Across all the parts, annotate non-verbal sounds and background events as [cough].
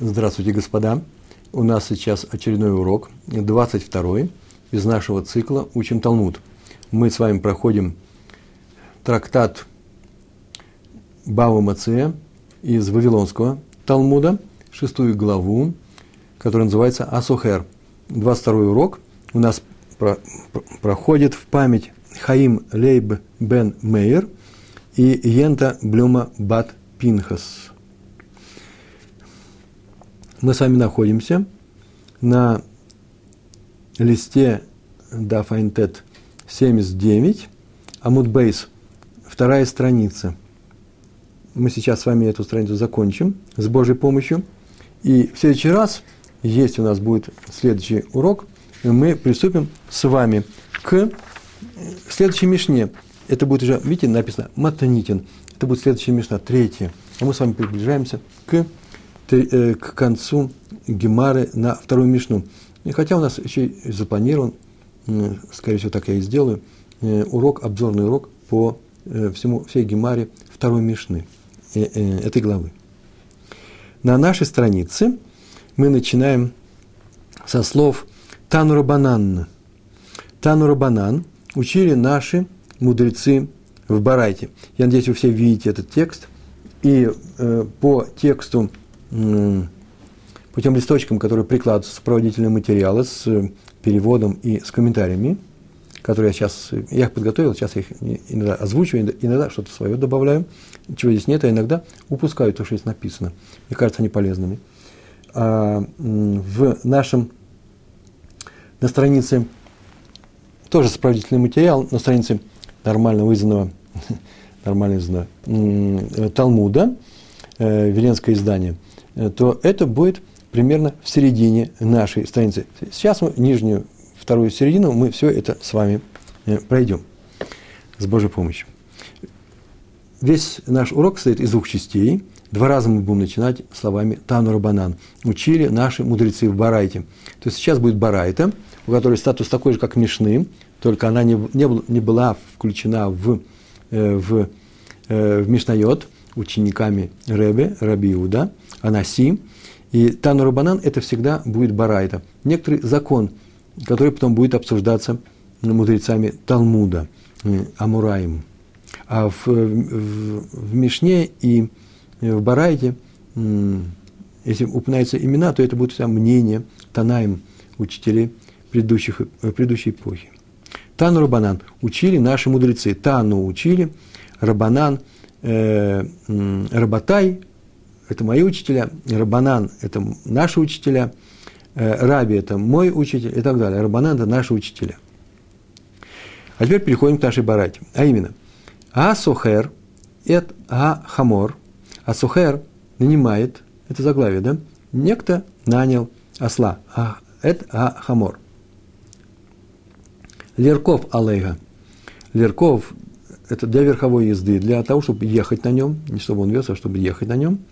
Здравствуйте, господа. У нас сейчас очередной урок, 22 из нашего цикла «Учим Талмуд». Мы с вами проходим трактат Бава Мация из Вавилонского Талмуда, шестую главу, которая называется Асухер. 22 урок у нас про, про, проходит в память Хаим Лейб бен Мейер и Йента Блюма Бат Пинхас мы с вами находимся на листе Дафайнтет 79, Амудбейс, вторая страница. Мы сейчас с вами эту страницу закончим с Божьей помощью. И в следующий раз, есть у нас будет следующий урок, мы приступим с вами к следующей Мишне. Это будет уже, видите, написано Матанитин. Это будет следующая Мишна, третья. А мы с вами приближаемся к к концу Гемары на вторую Мишну. И хотя у нас еще и запланирован, скорее всего, так я и сделаю, э, урок, обзорный урок по э, всему, всей Гемаре второй Мишны этой главы. На нашей странице мы начинаем со слов Тану Рабанан. Тану Рабанан учили наши мудрецы в Барайте. Я надеюсь, вы все видите этот текст. И э, по тексту путем листочком, который прикладывается сопроводительные материалы с э, переводом и с комментариями, которые я сейчас, я их подготовил, сейчас я их иногда озвучиваю, иногда что-то свое добавляю, чего здесь нет, а иногда упускаю то, что здесь написано. Мне кажется, они полезными. А в нашем, на странице, тоже сопроводительный материал, на странице нормально вызванного, [laughs] нормально Талмуда, э, Веленское издание – Э, то это будет примерно в середине нашей страницы. Сейчас мы нижнюю, вторую середину, мы все это с вами э, пройдем с Божьей помощью. Весь наш урок состоит из двух частей. Два раза мы будем начинать словами Тану Рабанан. Учили наши мудрецы в Барайте. То есть сейчас будет Барайта, у которой статус такой же, как Мишны, только она не, не, не была включена в, э, в, в Мишнайот учениками Ребе, Раби Иуда – Анаси. И Тану Рабанан – это всегда будет барайта. Некоторый закон, который потом будет обсуждаться мудрецами Талмуда, э, Амураем. А в, в, в Мишне и в Барайте, если упоминаются имена, то это будет вся мнение Танаем, учителей предыдущих, э, предыдущей эпохи. Тану Рабанан учили наши мудрецы. Тану учили, Рабанан, э, Рабатай это мои учителя, Рабанан – это наши учителя, э, Раби – это мой учитель и так далее. Рабанан – это наши учителя. А теперь переходим к нашей барате. А именно, Асухер – это А-Хамор. Асухер нанимает, это заглавие, да? Некто нанял осла. А, это А-Хамор. Лерков Алейга. Лерков – это для верховой езды, для того, чтобы ехать на нем, не чтобы он вез, а чтобы ехать на нем –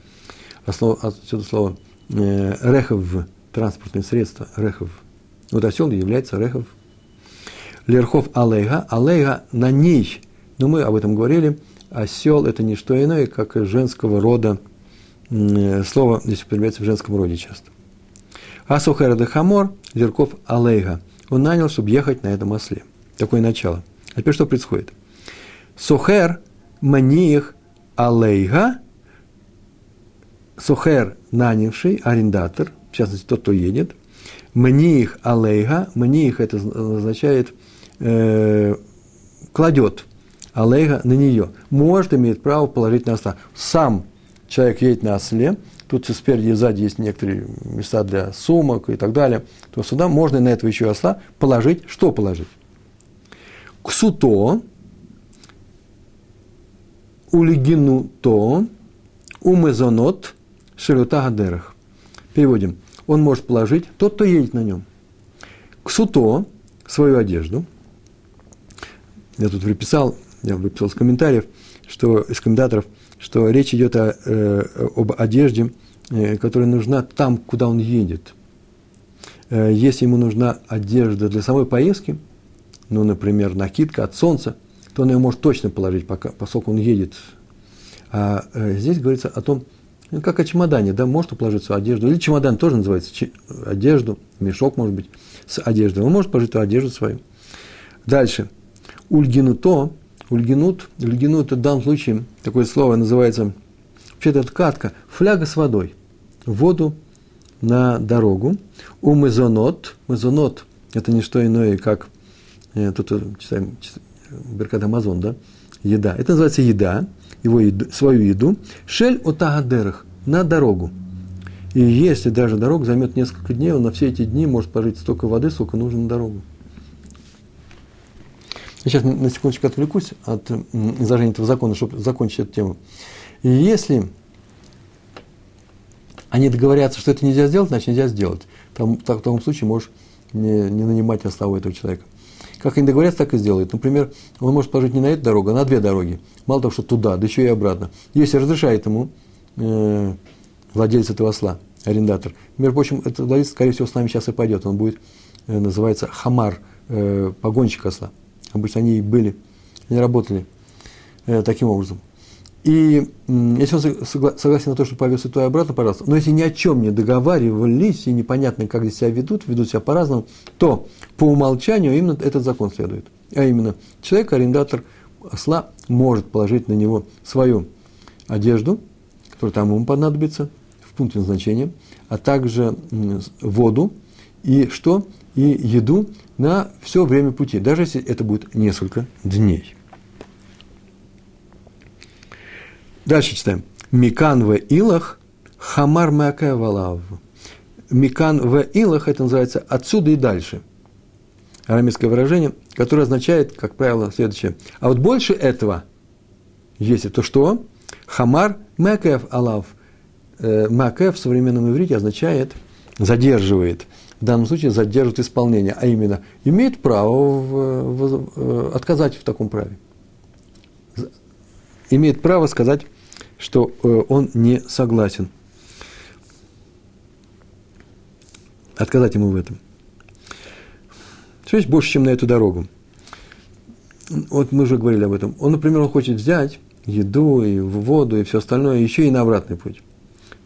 отсюда слово э, рехов, транспортное средство, рехов. Вот осел является рехов. Лерхов алейга, алейга на ней, но мы об этом говорили, осел это не что иное, как женского рода, э, слово здесь употребляется в женском роде часто. Асухер де хамор, Лерков алейга. Он нанял, чтобы ехать на этом осле. Такое начало. А теперь что происходит? Сухер маниих алейга – сухер, нанявший, арендатор, в частности, тот, кто едет, мних алейга, мних это означает э, кладет. Алейга на нее, может, имеет право положить на осла. Сам человек едет на осле, тут спереди и сзади есть некоторые места для сумок и так далее, то сюда можно на этого еще осла положить, что положить? Ксуто, улигину то, умезонот, Широта Гадерах. Переводим. Он может положить, тот, кто едет на нем, к суто свою одежду. Я тут выписал, я выписал из комментариев, что, из комментаторов, что речь идет о, э, об одежде, э, которая нужна там, куда он едет. Э, если ему нужна одежда для самой поездки, ну, например, накидка от солнца, то он ее может точно положить, пока, поскольку он едет. А э, здесь говорится о том, Ну, как о чемодане, да, может положить свою одежду. Или чемодан тоже называется одежду, мешок, может быть, с одеждой. Он может положить одежду свою. Дальше. Ульгинуто, ульгинут, ульгинут в данном случае, такое слово называется, вообще-то это катка, фляга с водой. Воду на дорогу. У мезонот, мезонот – это не что иное, как, э, тут читаем, Беркат Амазон, да, еда. Это называется еда, его еду, свою еду. Шель отагадерах, на дорогу. И если даже дорога займет несколько дней, он на все эти дни может положить столько воды, сколько нужно на дорогу. Я сейчас на секундочку отвлекусь от изложения этого закона, чтобы закончить эту тему. И если они договорятся, что это нельзя сделать, значит нельзя сделать. Там, в таком случае можешь не, не нанимать ославу этого человека. Как они договорятся, так и сделают. Например, он может положить не на эту дорогу, а на две дороги. Мало того, что туда, да еще и обратно. Если разрешает ему э, владелец этого осла, арендатор. Между прочим, этот владелец, скорее всего, с нами сейчас и пойдет. Он будет, э, называется хамар, э, погонщик осла. Обычно они и были, они работали э, таким образом. И если он согласен на то, что повез и то и обратно, пожалуйста. Но если ни о чем не договаривались и непонятно, как здесь себя ведут, ведут себя по-разному, то по умолчанию именно этот закон следует. А именно, человек, арендатор осла, может положить на него свою одежду, которая там ему понадобится, в пункте назначения, а также воду и что? И еду на все время пути, даже если это будет несколько дней. Дальше читаем. Микан в илах хамар валав. Микан в илах, это называется отсюда и дальше. Арамейское выражение, которое означает, как правило, следующее. А вот больше этого, если то что? Хамар макев алав. Э, макев в современном иврите означает задерживает. В данном случае задерживает исполнение, а именно имеет право в, в, в, отказать в таком праве. Имеет право сказать что э, он не согласен. Отказать ему в этом. Что есть больше, чем на эту дорогу? Вот мы уже говорили об этом. Он, например, он хочет взять еду и воду и все остальное, еще и на обратный путь.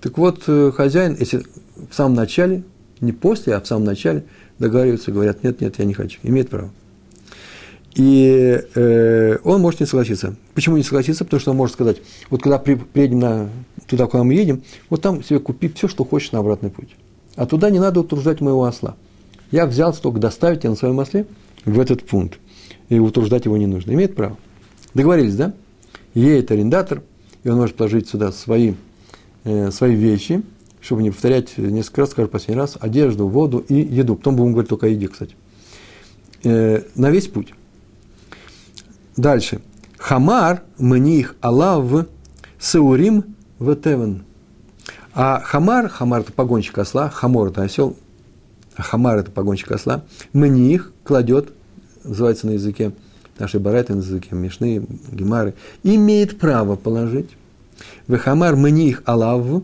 Так вот, э, хозяин, если в самом начале, не после, а в самом начале договариваются, говорят, нет, нет, я не хочу, имеет право. И э, он может не согласиться. Почему не согласиться? Потому что он может сказать, вот когда при, приедем на, туда, куда мы едем, вот там себе купи все, что хочешь на обратный путь. А туда не надо утруждать моего осла. Я взялся только доставить тебя на своем осле в этот пункт. И утруждать его не нужно. Имеет право. Договорились, да? Едет арендатор, и он может положить сюда свои, э, свои вещи, чтобы не повторять несколько раз, скажу последний раз, одежду, воду и еду. Потом будем говорить только о еде, кстати. Э, на весь путь. Дальше. Хамар мних алав саурим ветевен. А хамар, хамар это погонщик осла, хамор это осел, а хамар это погонщик осла, мних кладет, называется на языке нашей барайты, на языке Мишны, Гемары, имеет право положить. В хамар мних алав,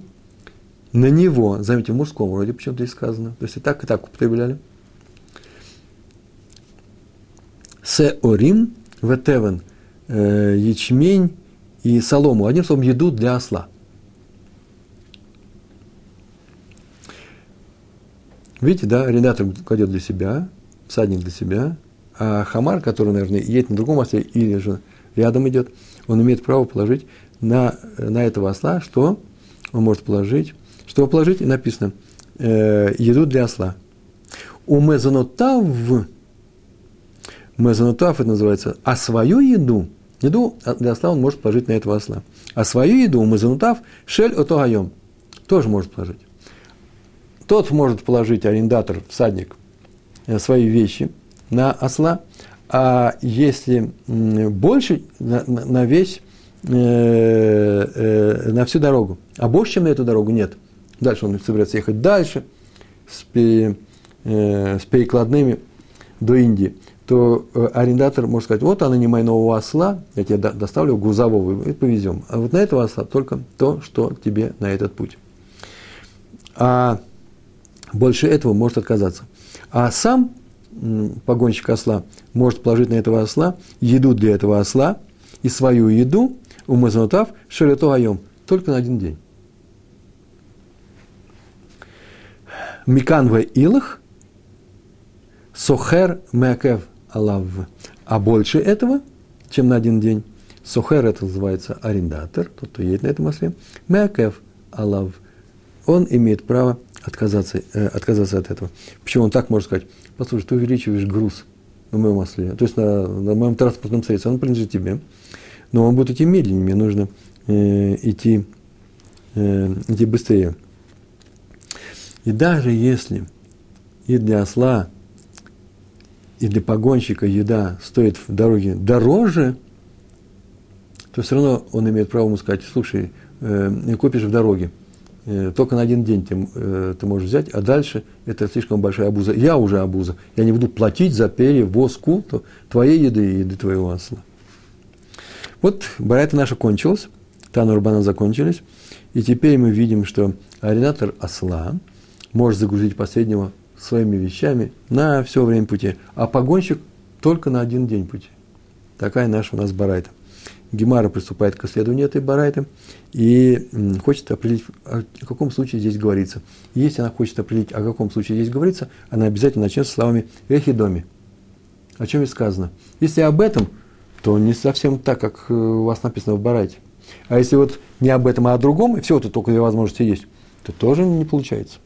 на него, заметьте, в мужском вроде почему-то здесь сказано, то есть и так, и так употребляли. Сеорим ветевен, э, ячмень и солому. Одним словом, еду для осла. Видите, да, редактор кладет для себя, всадник для себя, а хамар, который, наверное, едет на другом осле или же рядом идет, он имеет право положить на, на этого осла, что он может положить, что положить, и написано, э, еду для осла. У мезонотав мезонутав это называется, а свою еду, еду для осла он может положить на этого осла. А свою еду мезонутав шель отогаем тоже может положить. Тот может положить, арендатор, всадник, э, свои вещи на осла, а если больше, на, на весь, э, э, на всю дорогу, а больше, чем на эту дорогу, нет. Дальше он собирается ехать дальше с, пере, с перекладными до Индии то э, арендатор может сказать, вот она не моя нового осла, я тебе доставлю грузового и повезем. А вот на этого осла только то, что тебе на этот путь. А больше этого может отказаться. А сам погонщик осла может положить на этого осла еду для этого осла и свою еду у мазанутав шелето айом только на один день. Микан в илах, сохер мекев алав. А больше этого, чем на один день, сохер это называется арендатор, тот, кто едет на этом осле, мекев алав. Он имеет право отказаться, э, отказаться от этого. Почему он так может сказать? Послушай, ты увеличиваешь груз на моем осле, то есть на, на моем транспортном средстве, он принадлежит тебе, но он будет идти медленнее, мне нужно э, идти, э, идти быстрее. И даже если и для осла, и для погонщика еда стоит в дороге дороже, то все равно он имеет право ему сказать, слушай, э, купишь в дороге, э, только на один день ты, э, ты можешь взять, а дальше это слишком большая обуза. Я уже обуза. Я не буду платить за перевоз культу твоей еды и еды твоего осла. Вот барайта наша кончилась, Тану Урбана закончились, и теперь мы видим, что арендатор осла – может загрузить последнего своими вещами на все время пути, а погонщик только на один день пути. Такая наша у нас барайта. Гемара приступает к исследованию этой барайты и хочет определить, о каком случае здесь говорится. если она хочет определить, о каком случае здесь говорится, она обязательно начнет с словами «эхидоми». О чем и сказано. Если об этом, то не совсем так, как э, у вас написано в барайте. А если вот не об этом, а о другом, и все это только возможности есть, то тоже не получается.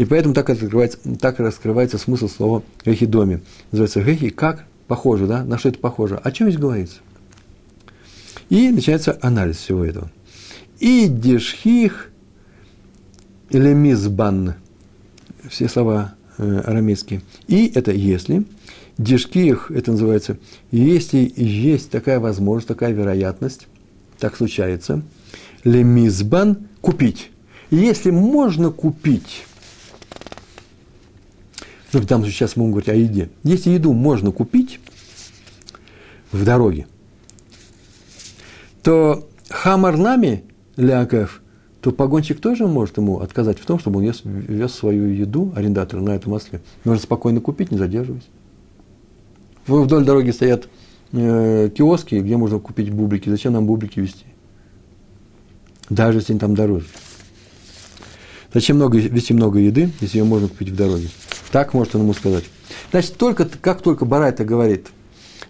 И поэтому так раскрывается, так раскрывается смысл слова «гехидоми». Называется «гехи» как похоже, да? На что это похоже? О чем здесь говорится? И начинается анализ всего этого. И дешхих или мизбан. Все слова э, арамейские. И это если. Дешких, это называется, если есть такая возможность, такая вероятность, так случается, лемизбан купить. Если можно купить ну, данном случае сейчас мы будем говорить о еде. Если еду можно купить в дороге, то хамарнами ляков, то погонщик тоже может ему отказать в том, чтобы он вез, вез свою еду, арендатор, на этом осле. Можно спокойно купить, не задерживаясь. Вдоль дороги стоят э, киоски, где можно купить бублики. Зачем нам бублики везти? Даже если они там дороже. Зачем много, вести много еды, если ее можно купить в дороге? Так может он ему сказать. Значит, только, как только Барайта говорит,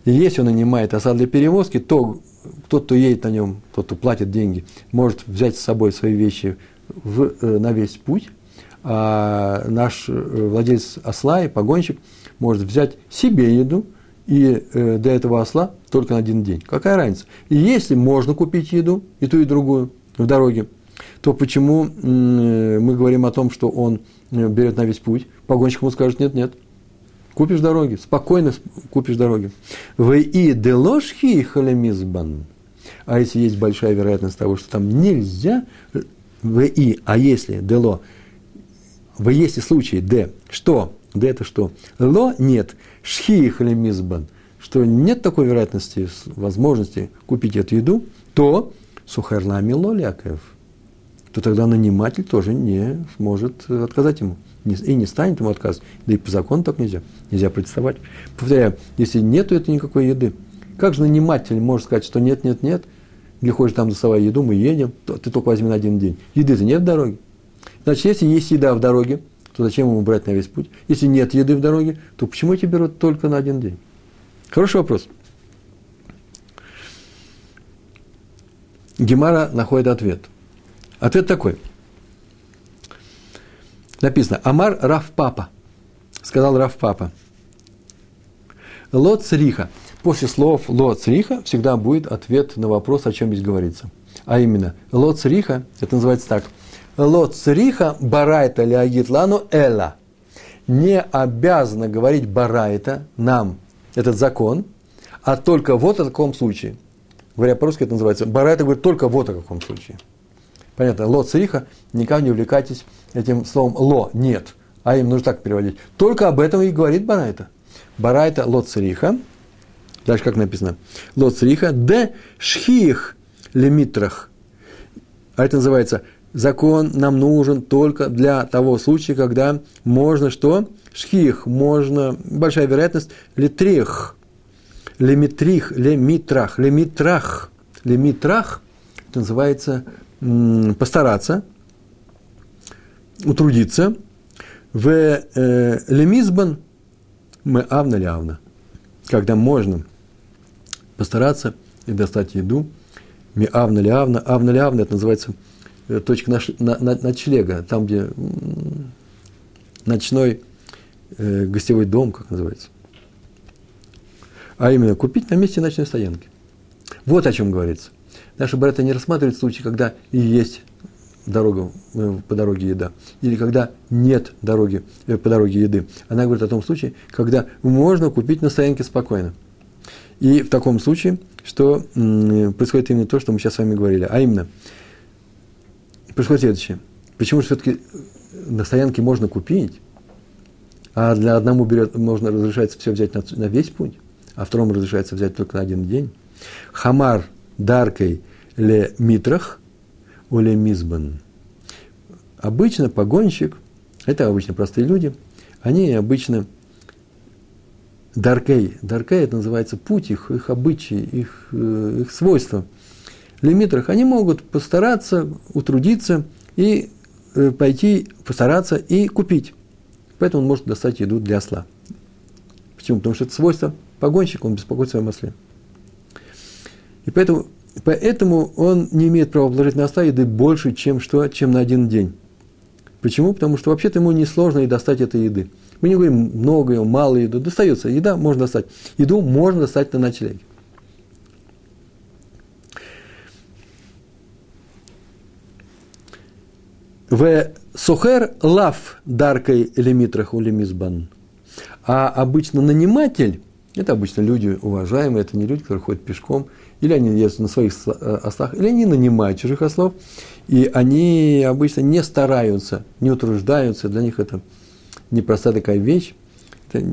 если он нанимает осад для перевозки, то тот, кто едет на нем, тот, кто платит деньги, может взять с собой свои вещи в, э, на весь путь, а наш э, владелец осла и погонщик может взять себе еду и э, для этого осла только на один день. Какая разница? И если можно купить еду, и ту, и другую в дороге, то почему мы говорим о том, что он берет на весь путь? Погонщик ему скажет, нет, нет, купишь дороги, спокойно купишь дороги. В и деложхи халемизбан. А если есть большая вероятность того, что там нельзя, в и, а если дело, в если случай д, что? Д это что? Ло нет, шхи халемизбан, что нет такой вероятности, возможности купить эту еду, то сухарлами лоляков, то тогда наниматель тоже не сможет отказать ему и не станет ему отказывать. Да и по закону так нельзя. Нельзя представать. Повторяю, если нету этой никакой еды, как же наниматель может сказать, что нет, нет, нет, где хочешь там доставай еду, мы едем, то ты только возьми на один день. Еды-то нет в дороге. Значит, если есть еда в дороге, то зачем ему брать на весь путь? Если нет еды в дороге, то почему эти берут только на один день? Хороший вопрос. Гемара находит ответ. Ответ такой – Написано, Амар Раф Папа. Сказал Раф Папа. Лот Цриха. После слов Лот Цриха всегда будет ответ на вопрос, о чем здесь говорится. А именно, Лот Цриха, это называется так. Лот Цриха барайта леагит лану эла. Не обязана говорить барайта нам этот закон, а только вот о таком случае. Говоря по-русски, это называется барайта говорит только вот о каком случае. Понятно, ло цриха, никак не увлекайтесь этим словом ло, нет. А им нужно так переводить. Только об этом и говорит Барайта. Барайта ло цриха, дальше как написано, ло цриха, де шхих лимитрах. А это называется, закон нам нужен только для того случая, когда можно что? Шхих, можно, большая вероятность, литрих, лимитрих, лимитрах, лимитрах, лимитрах, это называется постараться утрудиться в э, лемизбан мы авна ли авна, когда можно постараться и достать еду, ми авна ли авна, авна ли авна, это называется э, точка наш, на, ночлега, там, где ночной э, гостевой дом, как называется. А именно, купить на месте ночной стоянки. Вот о чем говорится. Наши братья не рассматривают случаи, когда и есть дорога, э, по дороге еда, или когда нет дороги, э, по дороге еды. Она говорит о том случае, когда можно купить на стоянке спокойно. И в таком случае, что происходит именно то, что мы сейчас с вами говорили, а именно, происходит следующее. Почему же все-таки на стоянке можно купить, а для одному берет, можно разрешается все взять на, на весь путь, а второму разрешается взять только на один день. Хамар даркой ле митрах, оле мизбан. Обычно погонщик, это обычно простые люди, они обычно даркей, даркей это называется путь их, их обычаи, их, э, их свойства. Лимитрах они могут постараться, утрудиться и э, пойти, постараться и купить. Поэтому он может достать еду для осла. Почему? Потому что это свойство погонщика, он беспокоится о своем осле. И поэтому, поэтому он не имеет права положить на осла еды больше, чем, что, чем на один день. Почему? Потому что вообще-то ему несложно и достать этой еды. Мы не говорим много мало еду. Достается. Еда можно достать. Еду можно достать на ночлеге. В сухер лав даркой лимитрах у лимизбан. А обычно наниматель, это обычно люди уважаемые, это не люди, которые ходят пешком, или они ездят на своих э, ослах, или они нанимают чужих ослов, и они обычно не стараются, не утруждаются, для них это непростая такая вещь, это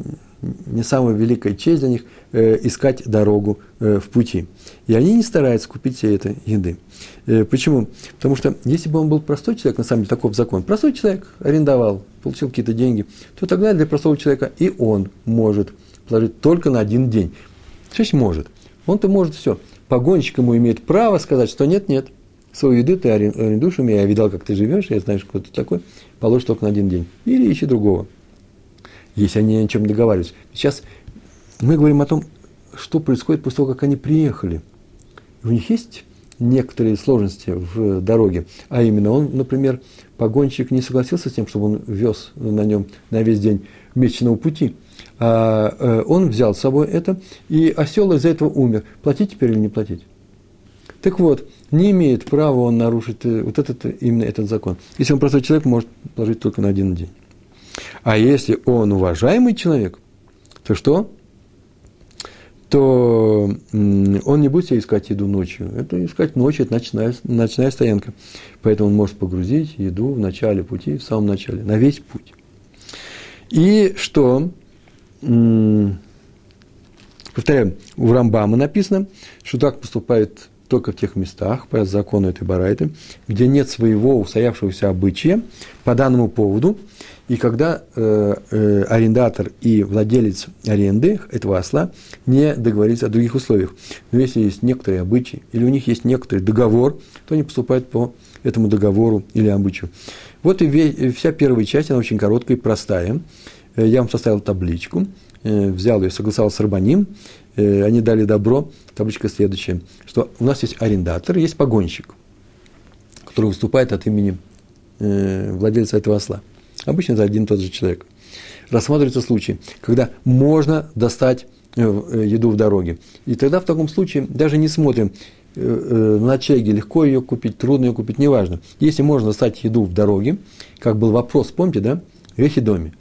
не самая великая честь для них э, искать дорогу э, в пути. И они не стараются купить себе этой еды. Э, почему? Потому что если бы он был простой человек, на самом деле таков закон, простой человек арендовал, получил какие-то деньги, то тогда для простого человека и он может положить только на один день. Значит может? Он-то может все. Погонщик ему имеет право сказать, что нет, нет, свою еду ты арендуешь у меня, я видал, как ты живешь, я знаю, кто ты такой, положишь только на один день. Или ищи другого, если они о чем договариваются. Сейчас мы говорим о том, что происходит после того, как они приехали. У них есть некоторые сложности в дороге, а именно он, например, погонщик не согласился с тем, чтобы он вез на нем на весь день месячного пути, он взял с собой это, и осел из-за этого умер. Платить теперь или не платить? Так вот, не имеет права он нарушить э, вот этот, именно этот закон. Если он простой человек, может положить только на один день. А если он уважаемый человек, то что? То он не будет себе искать еду ночью. Это искать ночью, это ночная, ночная стоянка. Поэтому он может погрузить еду в начале пути, в самом начале, на весь путь. И что? Повторяю, у Рамбама написано, что так поступает только в тех местах, по закону этой барайты, где нет своего устоявшегося обычая по данному поводу, и когда э, э, арендатор и владелец аренды этого осла не договорились о других условиях. Но если есть некоторые обычаи, или у них есть некоторый договор, то они поступают по этому договору или обычаю. Вот и вся первая часть, она очень короткая и простая. Э, я вам составил табличку, э, взял ее, согласовал с Рабаним, э, они дали добро. Табличка следующая, что у нас есть арендатор, есть погонщик, который выступает от имени владельца этого осла. Обычно это один и тот же человек. Рассматривается случай, когда можно достать еду в дороге. И тогда в таком случае даже не смотрим, на ночлеге легко ее купить, трудно ее купить, неважно. Если можно достать еду в дороге, как был вопрос, помните, да, в Эхидоме,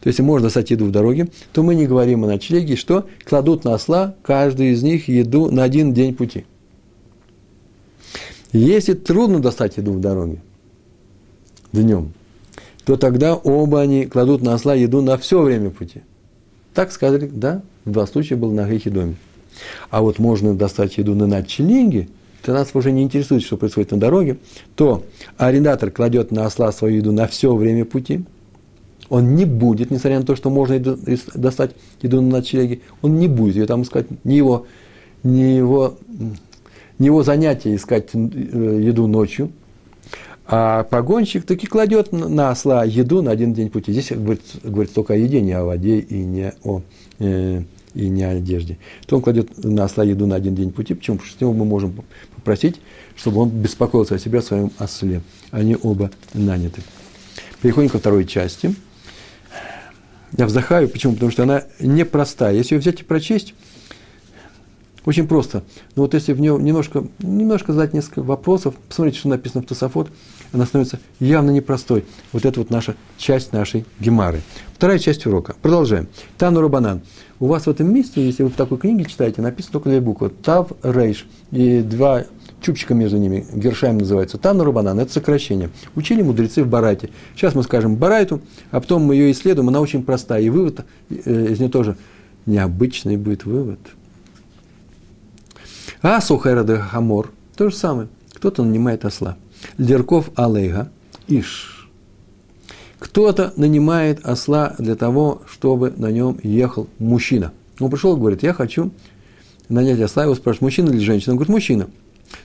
то есть, можно достать еду в дороге, то мы не говорим о ночлеге, что кладут на осла каждый из них еду на один день пути. Если трудно достать еду в дороге днем, то тогда оба они кладут на осла еду на все время пути. Так сказали, да, в два случая было на грехе доме. А вот можно достать еду на ночлеге, то нас уже не интересует, что происходит на дороге, то арендатор кладет на осла свою еду на все время пути – он не будет, несмотря на то, что можно достать еду на ночлеге, он не будет ее там искать, не его, не его, не его занятие искать э, еду ночью. А погонщик таки кладет на осла еду на один день пути. Здесь говорит, говорит только о еде, не о воде и не о, э, и не о одежде. То он кладет на осла еду на один день пути. Почему? Потому что с него мы можем попросить, чтобы он беспокоился о себе, о своем осле. Они оба наняты. Переходим ко второй части. Я вздыхаю. Почему? Потому что она непростая. Если ее взять и прочесть, очень просто. Но вот если в нее немножко, немножко задать несколько вопросов, посмотрите, что написано в Тософот, она становится явно непростой. Вот это вот наша часть нашей гемары. Вторая часть урока. Продолжаем. Тану Рабанан. У вас в этом месте, если вы в такой книге читаете, написано только две буквы. Тав Рейш. И два чубчика между ними. Гершаем называется. Тану Рабанан. Это сокращение. Учили мудрецы в Барайте. Сейчас мы скажем Барайту, а потом мы ее исследуем. Она очень простая. И вывод э, из нее тоже необычный будет вывод – а Сухайрада Хамор, то же самое. Кто-то нанимает осла. Лерков Алейга, Иш. Кто-то нанимает осла для того, чтобы на нем ехал мужчина. Он пришел и говорит, я хочу нанять осла. Его спрашивают, мужчина или женщина? Он говорит, мужчина.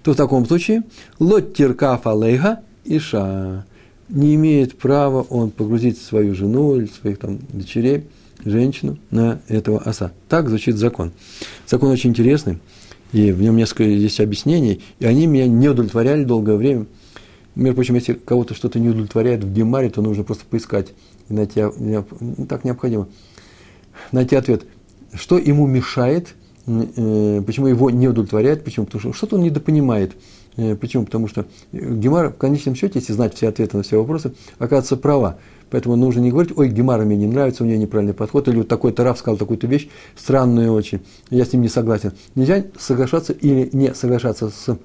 То в таком случае лот теркаф алейга иша. Не имеет права он погрузить свою жену или своих там дочерей, женщину на этого оса. Так звучит закон. Закон очень интересный и в нем несколько есть объяснений, и они меня не удовлетворяли долгое время. Между прочим, если кого-то что-то не удовлетворяет в Гемаре, то нужно просто поискать и найти, ну, так необходимо, найти ответ, что ему мешает, почему его не удовлетворяет, почему, потому что что-то он недопонимает. Э, почему? Потому что Гемара, в конечном счете, если знать все ответы на все вопросы, оказывается права. Поэтому нужно не говорить, ой, Гемара мне не нравится, у нее неправильный подход, или вот такой-то сказал такую-то вещь, странную очень, я с ним не согласен. Нельзя соглашаться или не соглашаться с,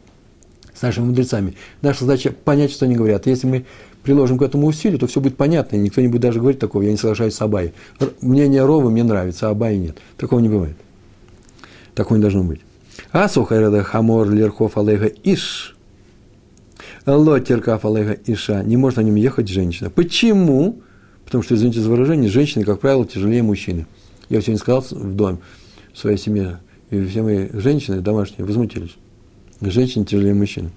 с нашими мудрецами. Наша задача понять, что они говорят. Если мы приложим к этому усилию, то все будет понятно, и никто не будет даже говорить такого, я не соглашаюсь с Абайе. Мнение Равы мне нравится, а Абайе нет. Такого не бывает. Такого не должно быть. השוכר את החמור לרכוב עליה איש – לא תרכב עליה אשה. Не может на нем ехать женщина. Почему? Потому что, извините за выражение, женщины, как правило, тяжелее мужчины. Я сегодня сказал в доме, в своей семье, и все мои женщины домашние возмутились. Женщины тяжелее мужчины.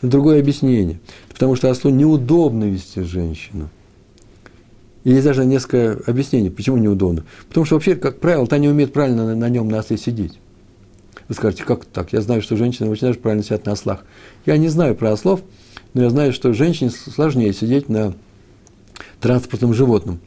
Другое объяснение. Потому что ослу неудобно вести женщину. И есть даже несколько объяснений, почему неудобно. Потому что вообще, как правило, та не умеет правильно на, на нем на осле сидеть. Вы скажете, как так? Я знаю, что женщины очень даже правильно сидят на ослах. Я не знаю про ослов, но я знаю, что женщине сложнее сидеть на транспортном животном.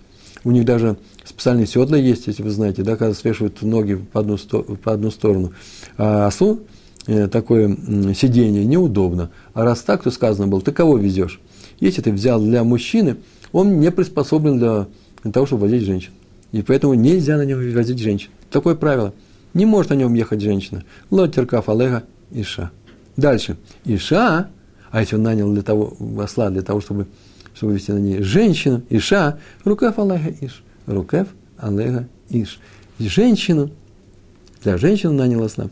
У них даже специальные седла есть, если вы знаете, да, когда свешивают ноги по одну, по одну сторону. А ослу э, такое сидение неудобно. А раз так, то сказано было, ты кого везешь? Если ты взял для мужчины, он не приспособлен для, для того, чтобы возить женщин. И поэтому нельзя на нем возить женщин. Такое правило. Не может на нем ехать женщина. Лотеркаф алега иша. Дальше. Иша а если он нанял для того, осла для того, чтобы, чтобы вести на ней женщину, Иша, рукав Аллаха Иш. Рукав Аллаха Иш. Женщину, для женщины нанял осла,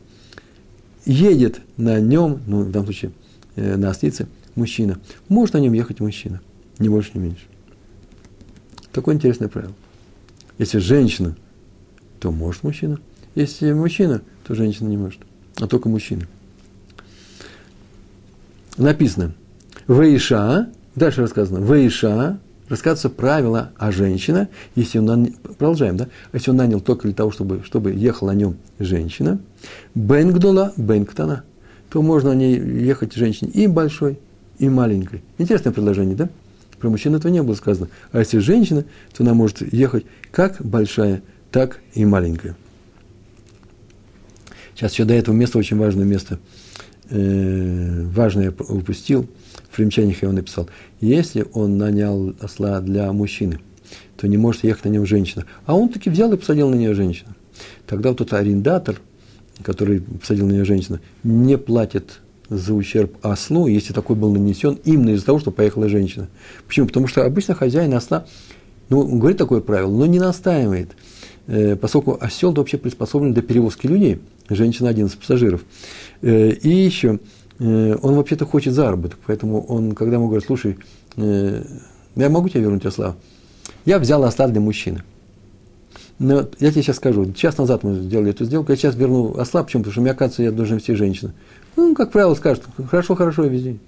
едет на нем, ну, в данном случае, э, на ослице, мужчина. Может на нем ехать мужчина, не больше, не меньше. Такое интересное правило. Если женщина, то может мужчина. Если мужчина, то женщина не может, а только мужчина написано «Вейша», дальше рассказано «Вейша», рассказывается правило о женщине, если он, нанял, продолжаем, да, если он нанял только для того, чтобы, чтобы ехала на нем женщина, бенгдола, бенгтана, то можно на ней ехать женщине и большой, и маленькой. Интересное предложение, да? Про мужчин этого не было сказано. А если женщина, то она может ехать как большая, так и маленькая. Сейчас еще до этого места очень важное место – э, важное упустил, в примечаниях я его написал. Если он нанял осла для мужчины, то не может ехать на нем женщина. А он таки взял и посадил на нее женщину. Тогда вот тот арендатор, который посадил на нее женщину, не платит за ущерб ослу, если такой был нанесен, именно из-за того, что поехала женщина. Почему? Потому что обычно хозяин осла, ну, говорит такое правило, но не настаивает, поскольку осел вообще приспособлен для перевозки людей, женщина один из пассажиров. Э, и еще, э, он вообще-то хочет заработок, поэтому он, когда ему говорят, слушай, э, я могу тебе вернуть осла? Я взял осла для мужчины. Но я тебе сейчас скажу, час назад мы сделали эту сделку, я сейчас верну осла, почему? Потому что мне, оказывается, я должен вести женщину. Ну, как правило, скажут, хорошо, хорошо, вези.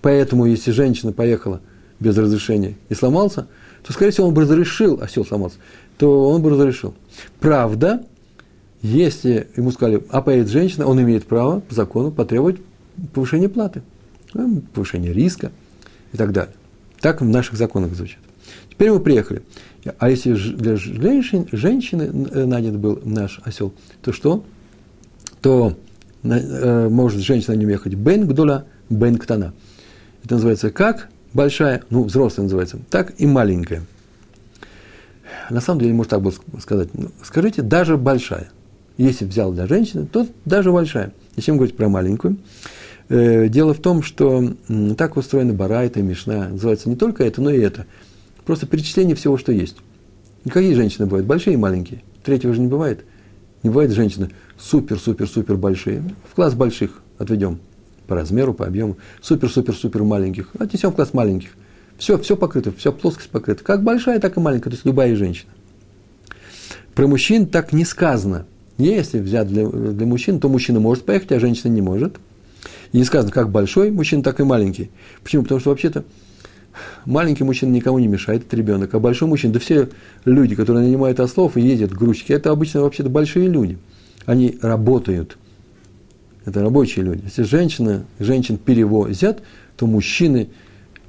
Поэтому, если женщина поехала без разрешения и сломался, то, скорее всего, он бы разрешил, осел сломался, то он бы разрешил. Правда, если ему сказали, а поедет женщина, он имеет право по закону потребовать повышения платы, повышения риска и так далее. Так в наших законах звучит. Теперь мы приехали. А если для женщин, женщины э, нанят был наш осел, то что? То э, может женщина на нем ехать бен гдула. Это называется как большая, ну, взрослая называется, так и маленькая. На самом деле, может так было сказать. Ну, скажите, даже большая. Если взял для женщины, то даже большая. Зачем говорить про маленькую? Э, дело в том, что так устроена барайта, мишна. Называется не только это, но и это. Просто перечисление всего, что есть. какие женщины бывают? Большие и маленькие. Третьего же не бывает. Не бывает женщины супер-супер-супер большие. В класс больших отведем по размеру, по объему. Супер-супер-супер маленьких. Отнесем в класс маленьких. Все, все покрыто, вся плоскость покрыта. Как большая, так и маленькая. То есть любая женщина. Про мужчин так не сказано. Если взять для, для мужчин, то мужчина может поехать, а женщина не может. И не сказано, как большой мужчина, так и маленький. Почему? Потому что вообще-то маленький мужчина никому не мешает, это ребенок, а большой мужчина, да все люди, которые нанимают ослов и ездят грузчики, это обычно вообще-то большие люди. Они работают. Это рабочие люди. Если женщина, женщин перевозят, то мужчины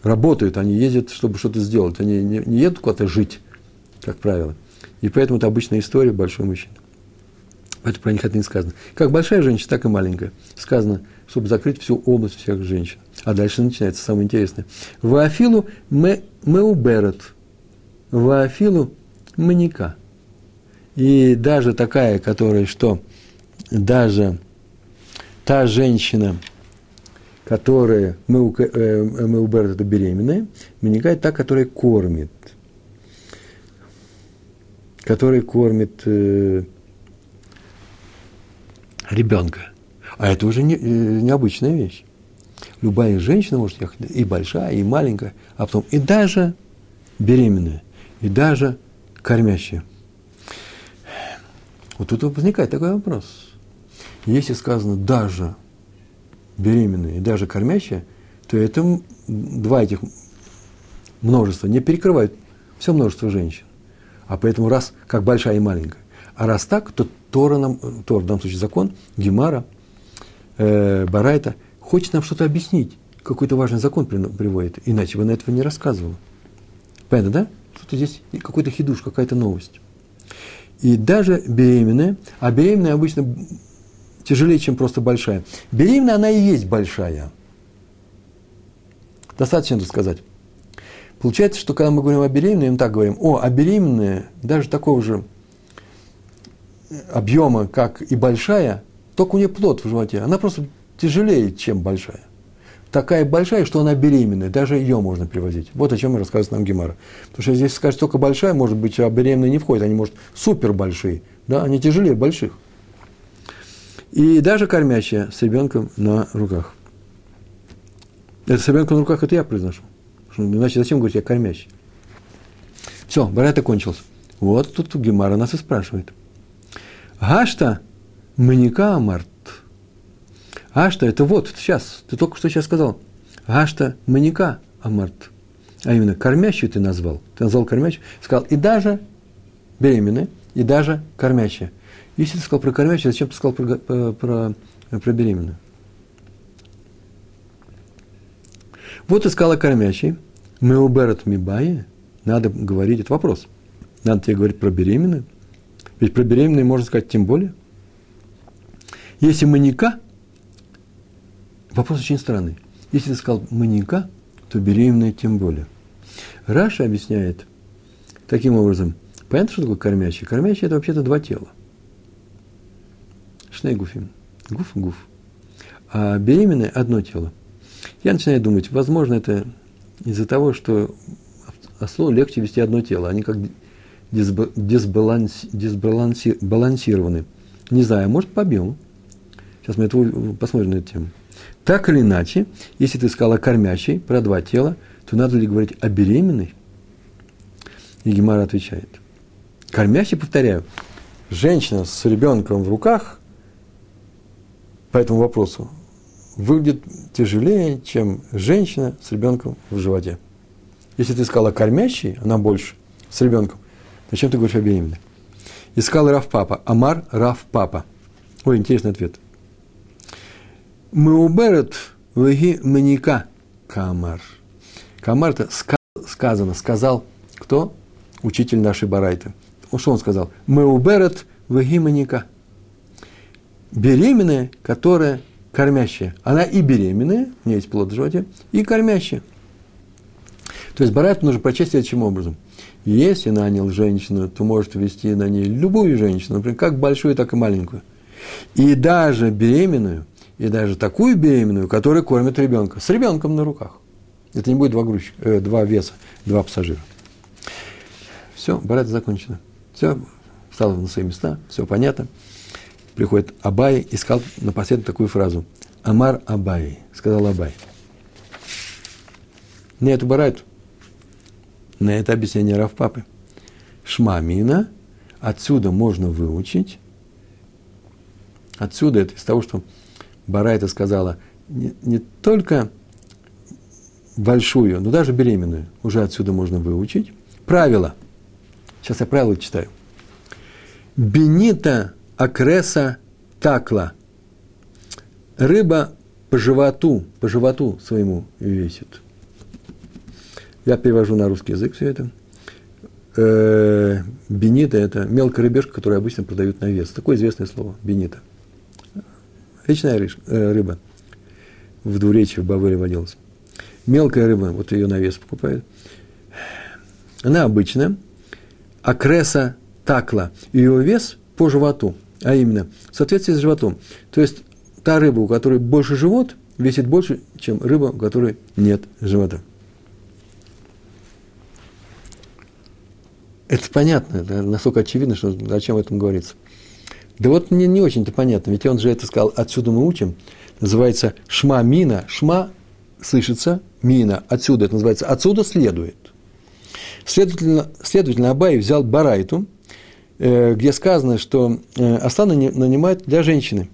работают, они ездят, чтобы что-то сделать. Они не, не едут куда-то жить, как правило. И поэтому это обычная история большой мужчина. Это про них это не сказано. Как большая женщина, так и маленькая. Сказано, чтобы закрыть всю область всех женщин. А дальше начинается самое интересное. Ваафилу меуберет. Ваафилу маника. И даже такая, которая что? Даже та женщина, которая меуберет, э, это беременная, это та, которая кормит. Которая кормит э, ребенка. А это уже не, э, необычная вещь. Любая женщина может ехать, и большая, и маленькая, а потом и даже беременная, и даже кормящая. Вот тут возникает такой вопрос. Если сказано даже беременная и даже кормящая, то это два этих множества не перекрывают все множество женщин. А поэтому раз как большая и маленькая. А раз так, то Тора нам, Тор, в данном случае закон, Гемара, э, Барайта, хочет нам что-то объяснить, какой-то важный закон приводит, иначе бы на этого не рассказывал. Понятно, да? Что-то здесь какой-то хидуш, какая-то новость. И даже беременная, а беременная обычно тяжелее, чем просто большая. Беременная, она и есть большая. Достаточно это сказать. Получается, что когда мы говорим о беременной, мы так говорим, о, а беременная, даже такого же объема, как и большая, только у нее плод в животе. Она просто тяжелее, чем большая. Такая большая, что она беременная, даже ее можно привозить. Вот о чем и рассказывает нам Гемара. Потому что здесь скажет только большая, может быть, а беременная не входит, они, может, супер большие, да, они тяжелее больших. И даже кормящая с ребенком на руках. Это с ребенком на руках, это я произношу. Иначе зачем говорить, я кормящий? Все, барат кончился. Вот тут Гемара нас и спрашивает. Гашта маника амарт. Гашта – это вот, сейчас, ты только что сейчас сказал. Гашта маника амарт. А именно, кормящую ты назвал. Ты назвал кормящую. Сказал, и даже беременная, и даже кормящая. Если ты сказал про кормящую, зачем ты сказал про, про, про, про беременную? Вот ты сказала кормящий. Мы уберат мибае. Надо говорить, это вопрос. Надо тебе говорить про беременную. Ведь про беременные можно сказать тем более. Если маньяка, вопрос очень странный. Если ты сказал маньяка, то беременная тем более. Раша объясняет таким образом. Понятно, что такое кормящий? Кормящий – это вообще-то два тела. Шнейгуфим. Гуф и гуф. А беременное – одно тело. Я начинаю думать, возможно, это из-за того, что ослу легче вести одно тело. Они как дисбалансированы. Не знаю, может по объему. Сейчас мы это посмотрим на эту тему. Так или иначе, если ты сказала кормящей про два тела, то надо ли говорить о беременной? И Гемара отвечает. Кормящий, повторяю, женщина с ребенком в руках по этому вопросу выглядит тяжелее, чем женщина с ребенком в животе. Если ты сказала кормящий, она больше, с ребенком, зачем ты говоришь о беременной? Искал Раф Папа. Амар Раф Папа. Ой, интересный ответ. Мы уберет веги маника камар. Камар это сказано, сказал кто? Учитель нашей Барайты. Что он сказал? Мы уберет веги маника. Беременная, которая кормящая. Она и беременная, у нее есть плод в животе, и кормящая. То есть Барайту нужно прочесть следующим образом. Если нанял женщину, то может вести на ней любую женщину, например, как большую, так и маленькую. И даже беременную, и даже такую беременную, которая кормит ребенка, с ребенком на руках. Это не будет два, грузчика, э, два веса, два пассажира. Все, барат закончено. Все, стало на свои места, все понятно. Приходит Абай и сказал напоследок такую фразу. Амар Абай, сказал Абай. Не эту барайту, на это объяснение Рав Папы. Шмамина, отсюда можно выучить, отсюда это из того, что Барайта сказала, не, не только большую, но даже беременную, уже отсюда можно выучить. Правило. Сейчас я правила читаю. Бенита акреса такла. Рыба по животу, по животу своему весит. Я перевожу на русский язык все это. Э, бенита – это мелкая рыбешка, которую обычно продают на вес. Такое известное слово – бенита. Речная э, рыба. В двуречии в Бавеле водилась. Мелкая рыба, вот ее на вес покупают. Она обычная, акреса такла. Ее вес по животу, а именно в соответствии с животом. То есть та рыба, у которой больше живот, весит больше, чем рыба, у которой нет живота. Это понятно, это настолько очевидно, что зачем об этом говорится. Да вот мне не очень-то понятно, ведь он же это сказал, отсюда мы учим, называется шма мина, шма слышится, мина, отсюда это называется, отсюда следует. Следовательно, следовательно Абай взял Барайту, где сказано, что э, Астана нанимает для женщины.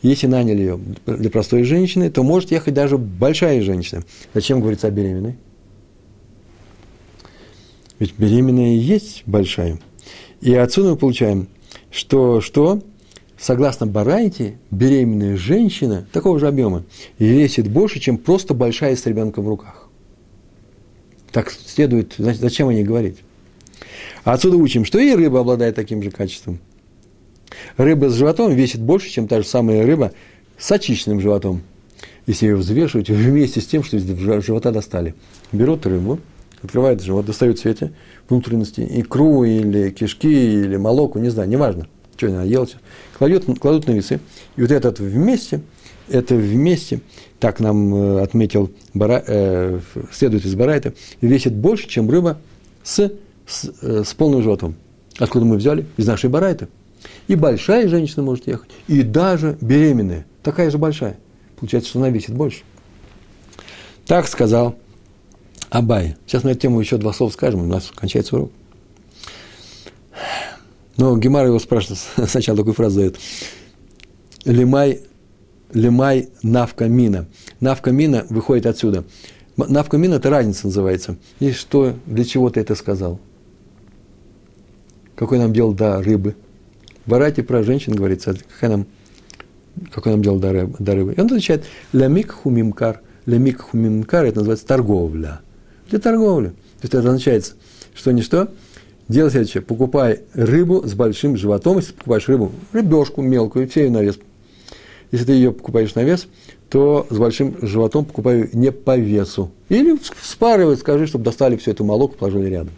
Если наняли ее для простой женщины, то может ехать даже большая женщина. Зачем говорится о беременной? Ведь беременная есть большая. И отсюда мы получаем, что, что согласно Барайте, беременная женщина такого же объема весит больше, чем просто большая с ребенком в руках. Так следует, значит, зачем о ней говорить? Отсюда учим, что и рыба обладает таким же качеством. Рыба с животом весит больше, чем та же самая рыба с очищенным животом. Если ее взвешивать вместе с тем, что из живота достали. Берут рыбу, открывает живот, достают все эти внутренности, икру или кишки, или молоко, не знаю, неважно, что она ела, кладет, кладут на весы, и вот этот вместе, это вместе, так нам э, отметил, Бара, э, следует из Барайта, весит больше, чем рыба с, с, э, с полным животом. Откуда мы взяли? Из нашей Барайты. И большая женщина может ехать, и даже беременная, такая же большая. Получается, что она весит больше. Так сказал Абай. Сейчас на эту тему еще два слова скажем, у нас кончается урок. Но Гемар его спрашивает, [laughs] сначала такую фразу дает. Лимай, лимай навка мина. Выходит отсюда. Навка мина – это разница называется. И что, для чего ты это сказал? Какой нам дело до рыбы? В Барате про женщин говорится, какая нам, какой нам дело до рыбы, до рыбы. И он отвечает, лямик хумимкар. Лямик хумимкар – это называется торговля – для торговли. То есть это означает, что не что, делай следующее, покупай рыбу с большим животом, если покупаешь рыбу, рыбешку мелкую, все ее на вес. Если ты ее покупаешь на вес, то с большим животом покупаю не по весу. Или спаривай, скажи, чтобы достали все это молоко, положили рядом.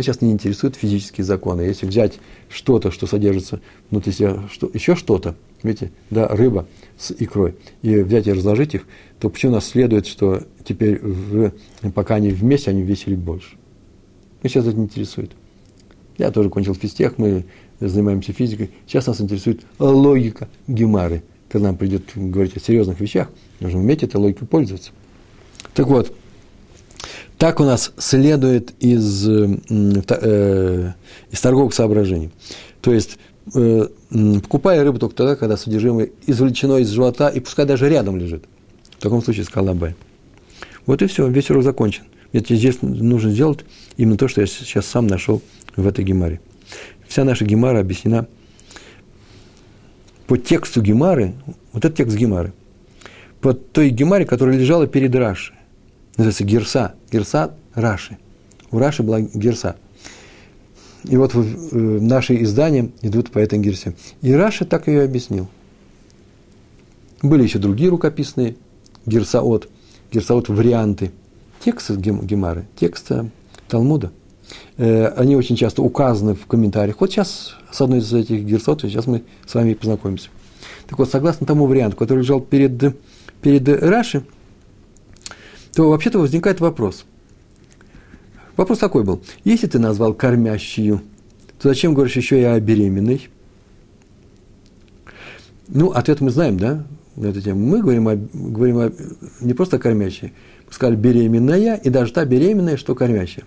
Меня сейчас не интересуют физические законы. Если взять что-то, что содержится внутри себя, что, еще что-то, видите, да, рыба с икрой, и взять и разложить их, то почему у нас следует, что теперь, в, пока они вместе, они весили больше? Меня сейчас это не интересует. Я тоже кончил физтех, мы занимаемся физикой. Сейчас нас интересует логика Гемары. Когда нам придет говорить о серьезных вещах, нужно уметь этой логикой пользоваться. Так вот, так у нас следует из, э, из торговых соображений. То есть, э, покупай рыбу только тогда, когда содержимое извлечено из живота, и пускай даже рядом лежит. В таком случае сказал Абай. Вот и все, весь урок закончен. Мне здесь нужно сделать именно то, что я сейчас сам нашел в этой гемаре. Вся наша гемара объяснена по тексту гемары, вот этот текст гемары, по той гемаре, которая лежала перед Раши. Называется Герса. Герса Раши. У Раши была Герса. И вот э, наши издания идут по этой Герсе. И Раши так ее объяснил. Были еще другие рукописные Герсаот, Герсаот варианты текста Гемары, текста Талмуда. Э, они очень часто указаны в комментариях. Вот сейчас с одной из этих Герсаот, сейчас мы с вами познакомимся. Так вот, согласно тому варианту, который лежал перед, перед Раши, то вообще-то возникает вопрос. Вопрос такой был. Если ты назвал кормящую, то зачем говоришь еще и о беременной? Ну, ответ мы знаем, да, на эту тему. Мы говорим, о, говорим о, не просто о кормящей, мы сказали беременная, и даже та беременная, что кормящая.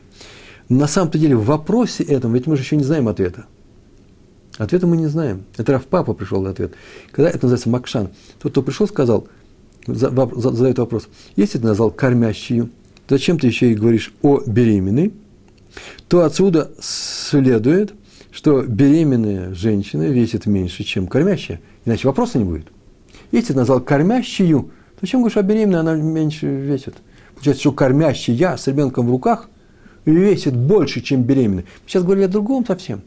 на самом-то деле в вопросе этом, ведь мы же еще не знаем ответа. Ответа мы не знаем. Это Раф Папа пришел на ответ. Когда это называется Макшан, тот, кто пришел, сказал, задает вопрос, если ты назвал кормящую, зачем ты еще и говоришь о беременной, то отсюда следует, что беременная женщина весит меньше, чем кормящая. Иначе вопроса не будет. Если ты назвал кормящую, зачем говоришь, а беременная она меньше весит? Получается, что кормящая с ребенком в руках весит больше, чем беременная. Сейчас говорили о другом совсем.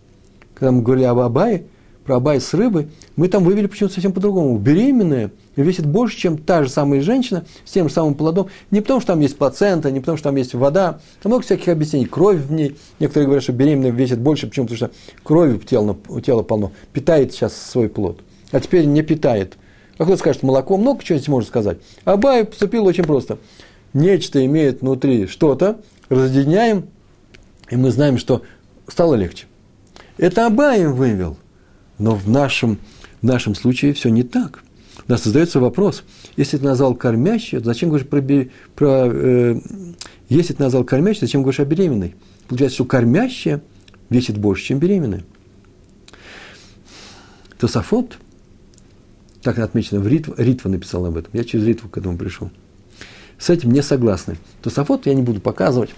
Когда мы говорили об Абае, про Абай с рыбой, мы там вывели почему-то совсем по-другому. Беременная весит больше, чем та же самая женщина с тем же самым плодом. Не потому, что там есть плацента, не потому, что там есть вода. Там много всяких объяснений. Кровь в ней. Некоторые говорят, что беременная весит больше. Почему? Потому что крови у тела, у тела полно. Питает сейчас свой плод. А теперь не питает. А кто скажет, молоко, много чего здесь можно сказать. Абай поступил очень просто. Нечто имеет внутри что-то, разъединяем, и мы знаем, что стало легче. Это Абай вывел – но в нашем, в нашем случае все не так. У нас создается вопрос, если ты назвал кормящей, зачем говоришь про, про э, если ты назвал кормящей, зачем говоришь о беременной? Получается, что кормящая весит больше, чем беременная. Тосафот, так отмечено, в Ритва, Ритва написал об этом, я через Ритву к этому пришел. С этим не согласны. Тосафот я не буду показывать.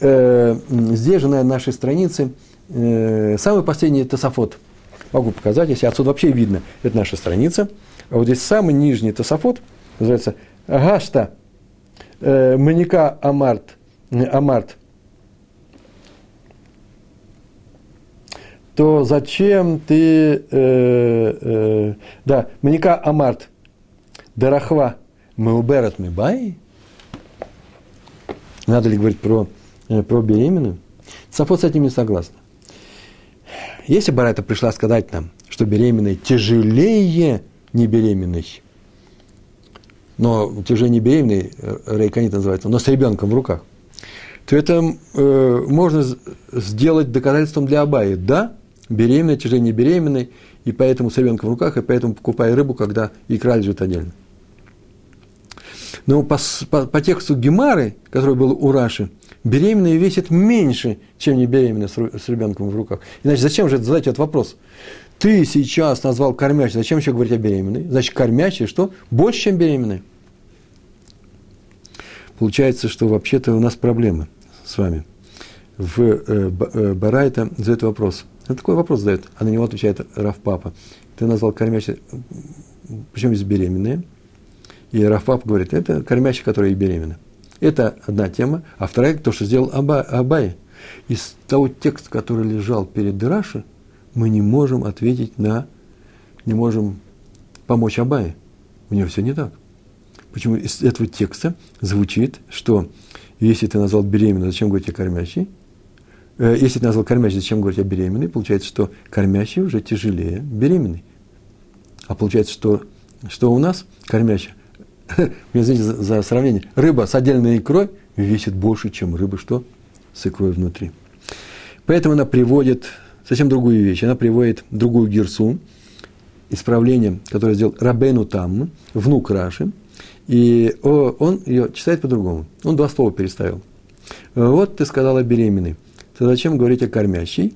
Э, здесь же на нашей странице э, самый последний Тосафот – могу показать, если отсюда вообще видно, это наша страница. А вот здесь самый нижний Тосафот, называется השתא э, מניקה אמרת, אמרת. То зачем ты, э, э, да, Маника Амарт, Дарахва, Меуберат Мибай? Надо ли говорить про, э, про беременную? Сафот с этим не согласна. Если Барайта пришла сказать нам, что беременной тяжелее не беременной, но тяжелее не беременной, э, рейконит называется, но с ребенком в руках, то это э, можно сделать доказательством для Абаи. Да, беременная, тяжелее не беременной, и поэтому с ребенком в руках, и поэтому покупай рыбу, когда икра лежит отдельно. Но по, по, по тексту Гемары, который был у Раши, беременная весит меньше, чем не беременная с, ребенком в руках. Иначе зачем же задать этот вопрос? Ты сейчас назвал кормящей, зачем еще говорить о беременной? Значит, кормящей что? Больше, чем беременная. Получается, что вообще-то у нас проблемы с вами. В э, э, Барайта задает вопрос. Это такой вопрос задает, а на него отвечает Раф Папа. Ты назвал кормящей, почему здесь беременная? И Раф Папа говорит, это кормящая, которая и беременна. Это одна тема. А вторая, то, что сделал Аба, Абай. Из того текста, который лежал перед Раши, мы не можем ответить на, не можем помочь Абае. У него все не так. Почему из этого текста звучит, что если ты назвал беременной, зачем говорить о кормящей? Э, если ты назвал кормящей, зачем говорить о беременной? Получается, что кормящий уже тяжелее беременной. А получается, что, что у нас кормящая [laughs] извините за, за сравнение, рыба с отдельной икрой весит больше, чем рыба что? С икрой внутри. Поэтому она приводит совсем другую вещь. Она приводит другую гирсу, исправление, которое сделал Рабену Там, внук Раши, и он ее читает по-другому. Он два слова переставил. Вот ты сказала беременной. То зачем говорить о кормящей?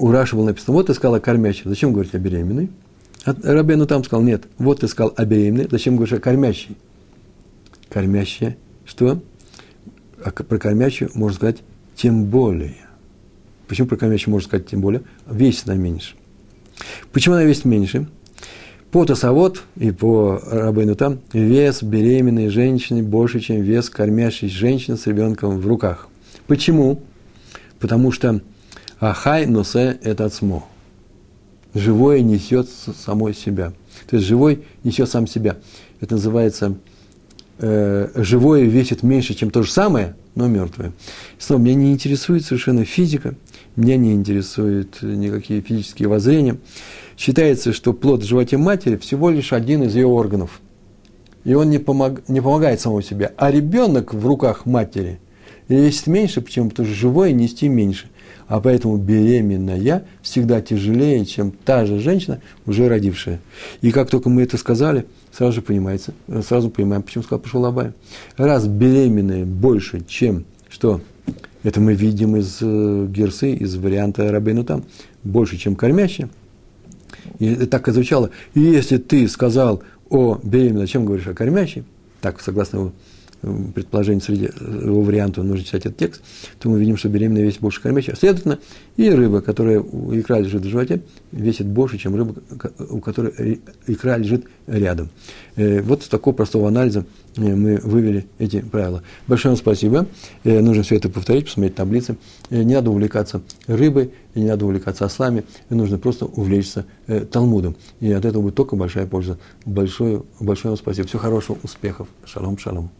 у Раши было написано, вот ты сказал о кормящей, зачем говорить о беременной? А Рабену там сказал, нет, вот ты сказал о беременной, зачем говоришь о кормящей? Кормящая, что? А про кормящую можно сказать тем более. Почему про кормящую можно сказать тем более? Весит она меньше. Почему она весит меньше? По Тосовод и по Рабейну там вес беременной женщины больше, чем вес кормящей женщины с ребенком в руках. Почему? Потому что ахай носе это отсмо. Живое несет самой себя. То есть живой несет сам себя. Это называется э, живое весит меньше, чем то же самое, но мертвое. Снова, меня не интересует совершенно физика, меня не интересуют никакие физические воззрения. Считается, что плод в животе матери всего лишь один из ее органов. И он не, помог, не помогает самому себе. А ребенок в руках матери весит меньше, почему? Потому что живое нести меньше. А поэтому беременная всегда тяжелее, чем та же женщина, уже родившая. И как только мы это сказали, сразу же понимается, сразу понимаем, почему сказал пошел Абай. Раз беременная больше, чем что? Это мы видим из э, герсы, из варианта Рабейну там, больше, чем кормящая. И так и звучало. И если ты сказал о беременной, чем говоришь о кормящей, так, согласно его предположение среди э, его варианта, нужно читать этот текст, то мы видим, что беременная весит больше кормящей. Следовательно, и рыба, которая икра лежит в животе, весит больше, чем рыба, у которой икра лежит рядом. Э, вот с такого простого анализа э, мы вывели эти правила. Большое вам спасибо. Нужно все это повторить, посмотреть таблицы. Не надо увлекаться рыбой, не надо увлекаться ослами, нужно просто увлечься Талмудом. И от этого будет только большая польза. Большое, большое вам спасибо. Всего хорошего, успехов. Шалом, шалом.